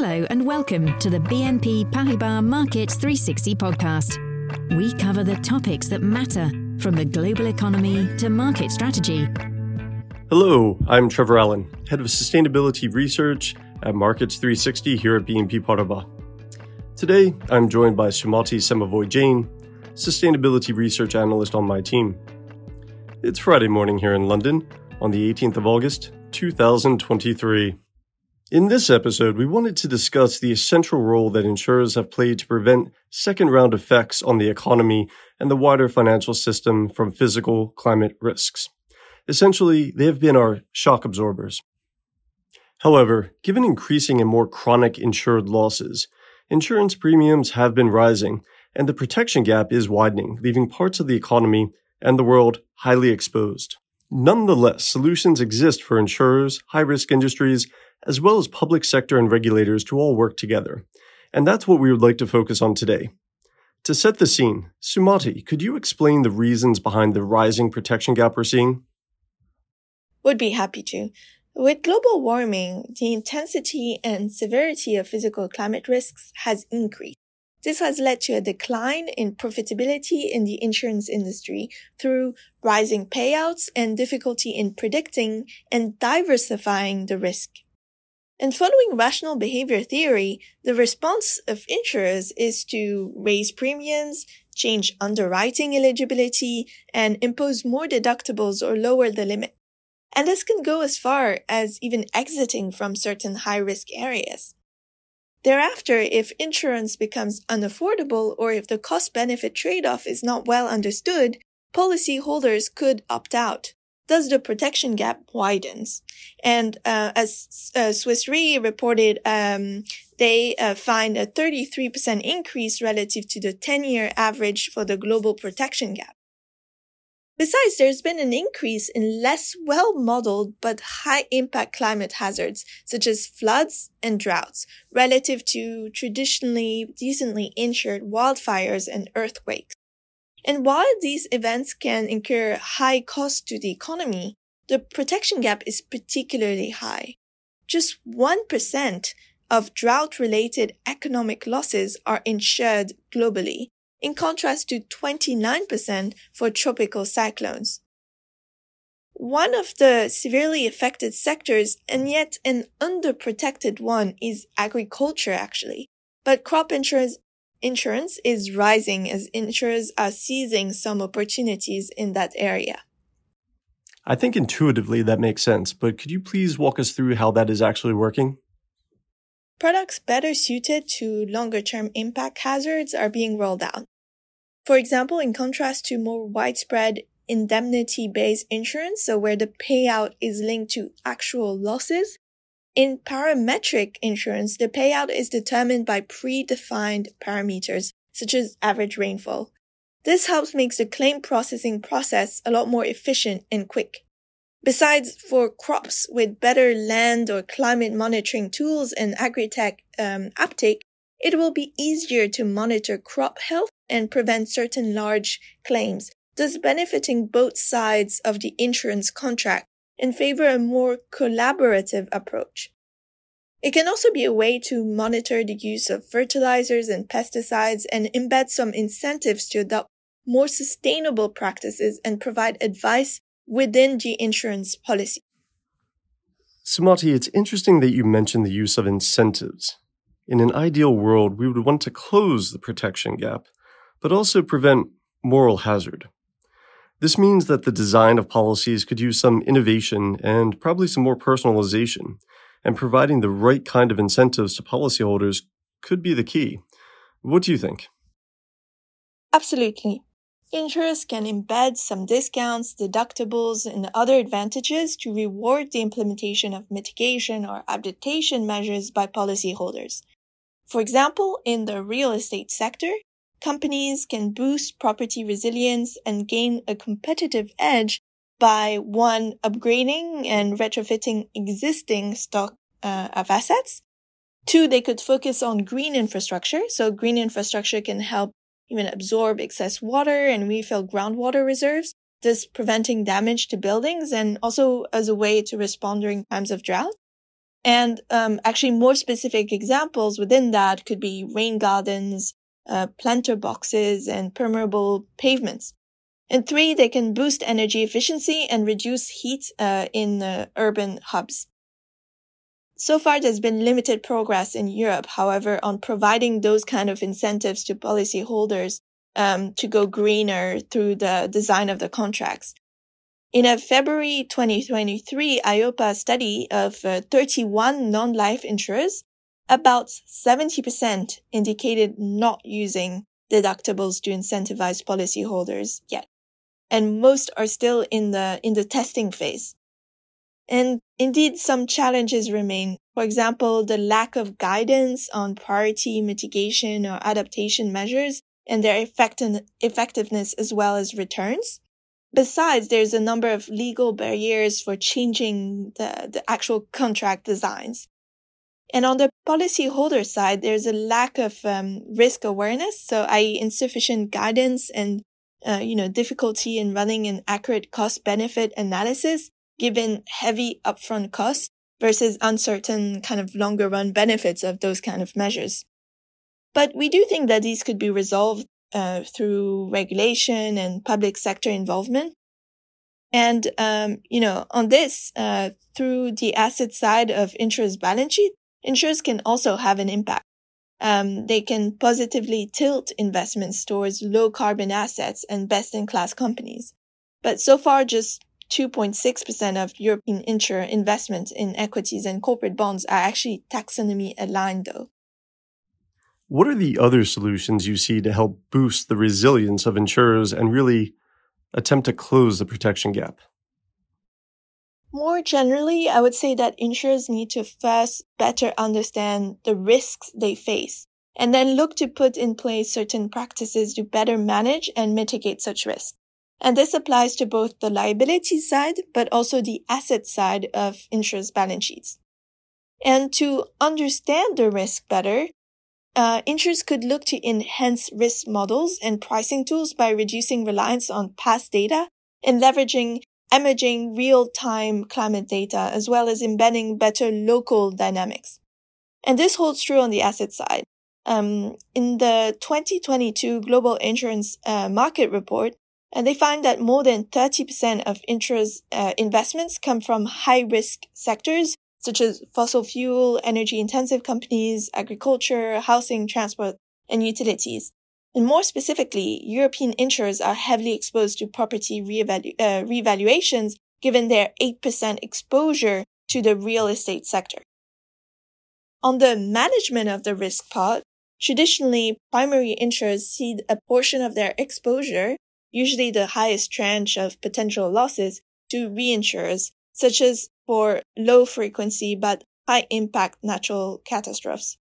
Hello and welcome to the BNP Paribas Markets 360 podcast. We cover the topics that matter from the global economy to market strategy. Hello, I'm Trevor Allen, Head of Sustainability Research at Markets 360 here at BNP Paribas. Today, I'm joined by Sumati Semavoine-Jain, Sustainability Research Analyst on my team. It's Friday morning here in London on the 18th of August, 2023. In this episode, we wanted to discuss the essential role that insurers have played to prevent second round effects on the economy and the wider financial system from physical climate risks. Essentially, they have been our shock absorbers. However, given increasing and more chronic insured losses, insurance premiums have been rising and the protection gap is widening, leaving parts of the economy and the world highly exposed. Nonetheless, solutions exist for insurers, high risk industries, as well as public sector and regulators to all work together. And that's what we would like to focus on today. To set the scene, Sumati, could you explain the reasons behind the rising protection gap we're seeing? Would be happy to. With global warming, the intensity and severity of physical climate risks has increased. This has led to a decline in profitability in the insurance industry through rising payouts and difficulty in predicting and diversifying the risk. And following rational behavior theory, the response of insurers is to raise premiums, change underwriting eligibility, and impose more deductibles or lower the limit. And this can go as far as even exiting from certain high risk areas. Thereafter, if insurance becomes unaffordable or if the cost benefit trade off is not well understood, policyholders could opt out. Thus, the protection gap widens. And uh, as uh, Swiss Re reported, um, they uh, find a 33% increase relative to the 10-year average for the global protection gap. Besides, there's been an increase in less well-modeled but high-impact climate hazards, such as floods and droughts, relative to traditionally decently insured wildfires and earthquakes. And while these events can incur high costs to the economy, the protection gap is particularly high. Just 1% of drought related economic losses are insured globally, in contrast to 29% for tropical cyclones. One of the severely affected sectors and yet an underprotected one is agriculture actually. But crop insurance insurance is rising as insurers are seizing some opportunities in that area. I think intuitively that makes sense, but could you please walk us through how that is actually working? Products better suited to longer term impact hazards are being rolled out. For example, in contrast to more widespread indemnity based insurance, so where the payout is linked to actual losses, in parametric insurance, the payout is determined by predefined parameters, such as average rainfall. This helps make the claim processing process a lot more efficient and quick. Besides, for crops with better land or climate monitoring tools and agri-tech um, uptake, it will be easier to monitor crop health and prevent certain large claims, thus benefiting both sides of the insurance contract and favor a more collaborative approach. It can also be a way to monitor the use of fertilizers and pesticides and embed some incentives to adopt more sustainable practices and provide advice within the insurance policy. Sumati, it's interesting that you mentioned the use of incentives. In an ideal world, we would want to close the protection gap, but also prevent moral hazard. This means that the design of policies could use some innovation and probably some more personalization, and providing the right kind of incentives to policyholders could be the key. What do you think? Absolutely. Insurers can embed some discounts, deductibles, and other advantages to reward the implementation of mitigation or adaptation measures by policyholders. For example, in the real estate sector, companies can boost property resilience and gain a competitive edge by one, upgrading and retrofitting existing stock uh, of assets. Two, they could focus on green infrastructure. So green infrastructure can help even absorb excess water and refill groundwater reserves, thus preventing damage to buildings and also as a way to respond during times of drought. And um, actually, more specific examples within that could be rain gardens, uh, planter boxes, and permeable pavements. And three, they can boost energy efficiency and reduce heat uh, in uh, urban hubs. So far, there's been limited progress in Europe, however, on providing those kind of incentives to policyholders um, to go greener through the design of the contracts. In a February 2023 EIOPA study of uh, 31 non-life insurers, about 70% indicated not using deductibles to incentivize policyholders yet. And most are still in the, in the testing phase. And indeed, some challenges remain. For example, the lack of guidance on priority mitigation or adaptation measures and their effect and effectiveness as well as returns. Besides, there's a number of legal barriers for changing the, the actual contract designs. And on the policyholder side, there's a lack of um, risk awareness, so i.e. insufficient guidance and uh, you know difficulty in running an accurate cost benefit analysis given heavy upfront costs versus uncertain kind of longer run benefits of those kind of measures. But we do think that these could be resolved uh, through regulation and public sector involvement. And, um, you know, on this, uh, through the asset side of insurers' balance sheet, insurers can also have an impact. Um, they can positively tilt investments towards low carbon assets and best in class companies. But so far, just 2.6% of European insurer investments in equities and corporate bonds are actually taxonomy aligned though. What are the other solutions you see to help boost the resilience of insurers and really attempt to close the protection gap? More generally, I would say that insurers need to first better understand the risks they face and then look to put in place certain practices to better manage and mitigate such risks. And this applies to both the liability side, but also the asset side of insurers' balance sheets. And to understand the risk better, uh, insurers could look to enhance risk models and pricing tools by reducing reliance on past data and leveraging emerging real-time climate data, as well as embedding better local dynamics. And this holds true on the asset side. Um, in the 2022 Global Insurance uh, Market Report, and they find that more than 30% of insurers' uh, investments come from high risk sectors such as fossil fuel, energy intensive companies, agriculture, housing, transport, and utilities. And more specifically, European insurers are heavily exposed to property uh, revaluations given their 8% exposure to the real estate sector. On the management of the risk part, traditionally primary insurers cede a portion of their exposure usually the highest tranche of potential losses to reinsurers, such as for low frequency but high impact natural catastrophes.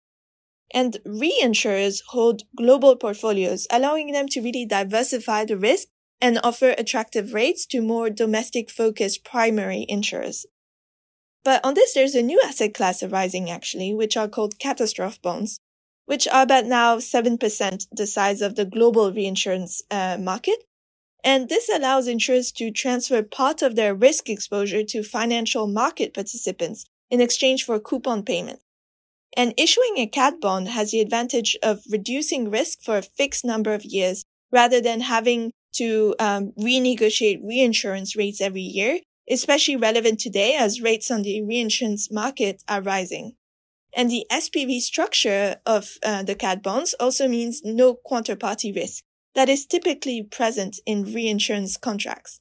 And reinsurers hold global portfolios, allowing them to really diversify the risk and offer attractive rates to more domestic focused primary insurers. But on this, there's a new asset class arising actually, which are called catastrophe bonds, which are about now 7% the size of the global reinsurance uh, market and this allows insurers to transfer part of their risk exposure to financial market participants in exchange for coupon payments. And issuing a cat bond has the advantage of reducing risk for a fixed number of years rather than having to um, renegotiate reinsurance rates every year, especially relevant today as rates on the reinsurance market are rising. And the SPV structure of uh, the cat bonds also means no counterparty risk that is typically present in reinsurance contracts.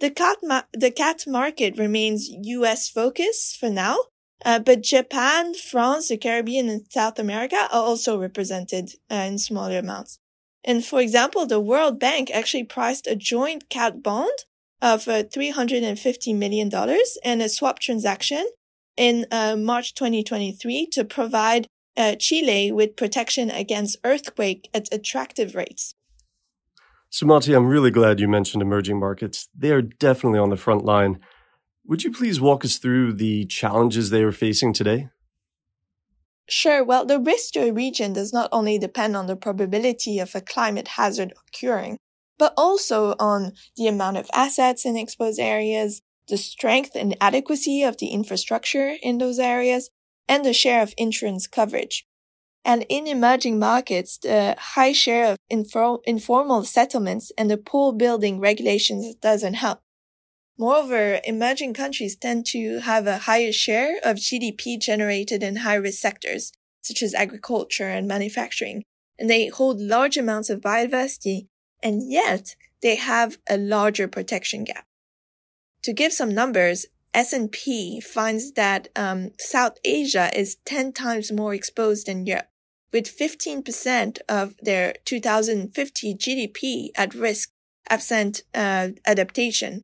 The cat, ma- the cat market remains US focused for now, uh, but Japan, France, the Caribbean, and South America are also represented uh, in smaller amounts. And for example, the World Bank actually priced a joint cat bond of uh, $350 million and a swap transaction in uh, March 2023 to provide uh, Chile with protection against earthquake at attractive rates. Sumati, I'm really glad you mentioned emerging markets. They are definitely on the front line. Would you please walk us through the challenges they are facing today? Sure. Well, the risk to a region does not only depend on the probability of a climate hazard occurring, but also on the amount of assets in exposed areas, the strength and adequacy of the infrastructure in those areas, and the share of insurance coverage. And in emerging markets, the high share of infor- informal settlements and the pool building regulations doesn't help. Moreover, emerging countries tend to have a higher share of GDP generated in high risk sectors, such as agriculture and manufacturing, and they hold large amounts of biodiversity, and yet they have a larger protection gap. To give some numbers, S&P finds that um, South Asia is 10 times more exposed than Europe, with 15% of their 2050 GDP at risk absent uh, adaptation.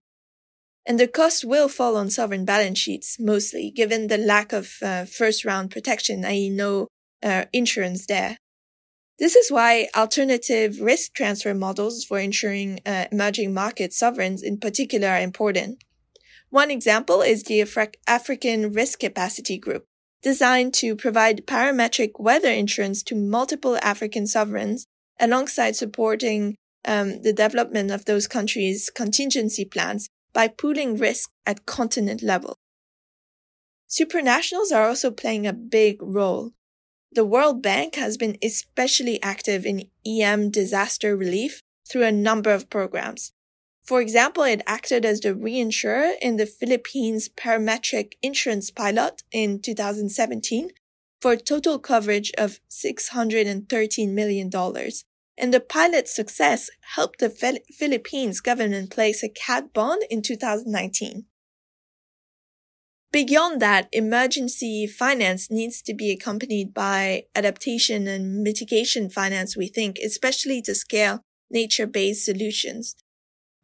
And the cost will fall on sovereign balance sheets mostly, given the lack of uh, first round protection, i.e. no uh, insurance there. This is why alternative risk transfer models for insuring uh, emerging market sovereigns in particular are important. One example is the Afri- African Risk Capacity Group, designed to provide parametric weather insurance to multiple African sovereigns alongside supporting um, the development of those countries' contingency plans by pooling risk at continent level. Supranationals are also playing a big role. The World Bank has been especially active in EM disaster relief through a number of programs, for example, it acted as the reinsurer in the Philippines parametric insurance pilot in 2017 for a total coverage of $613 million. And the pilot's success helped the Philippines government place a cat bond in 2019. Beyond that, emergency finance needs to be accompanied by adaptation and mitigation finance, we think, especially to scale nature-based solutions.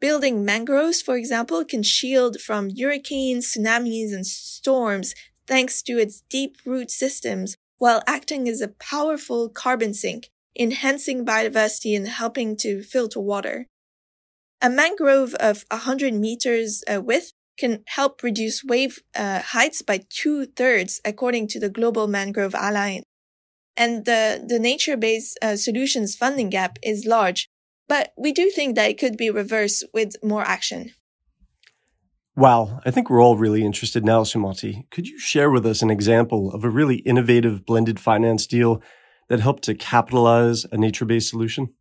Building mangroves, for example, can shield from hurricanes, tsunamis, and storms thanks to its deep root systems while acting as a powerful carbon sink, enhancing biodiversity and helping to filter water. A mangrove of 100 meters uh, width can help reduce wave uh, heights by two thirds, according to the Global Mangrove Alliance. And the, the nature-based uh, solutions funding gap is large, but we do think that it could be reversed with more action. Wow, I think we're all really interested now, Sumati. Could you share with us an example of a really innovative blended finance deal that helped to capitalize a nature based solution?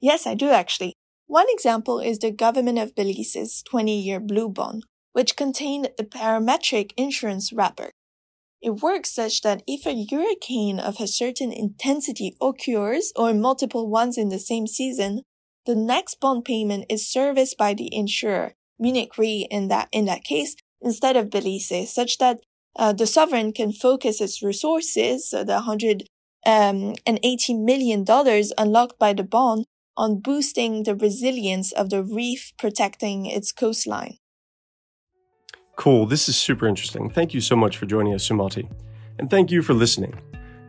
Yes, I do actually. One example is the government of Belize's 20 year blue bond, which contained the parametric insurance wrapper. It works such that if a hurricane of a certain intensity occurs or multiple ones in the same season, the next bond payment is serviced by the insurer, Munich Re in that, in that case, instead of Belize, such that uh, the sovereign can focus its resources, so the $180 um, unlocked by the bond, on boosting the resilience of the reef protecting its coastline. Cool. This is super interesting. Thank you so much for joining us, Sumati. And thank you for listening.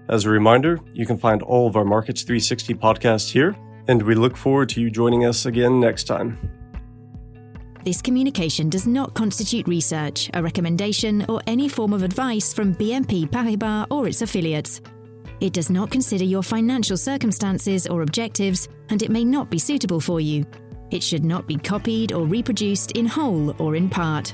As a reminder, you can find all of our Markets 360 podcasts here, and we look forward to you joining us again next time. This communication does not constitute research, a recommendation, or any form of advice from BNP Paribas or its affiliates. It does not consider your financial circumstances or objectives, and it may not be suitable for you. It should not be copied or reproduced in whole or in part.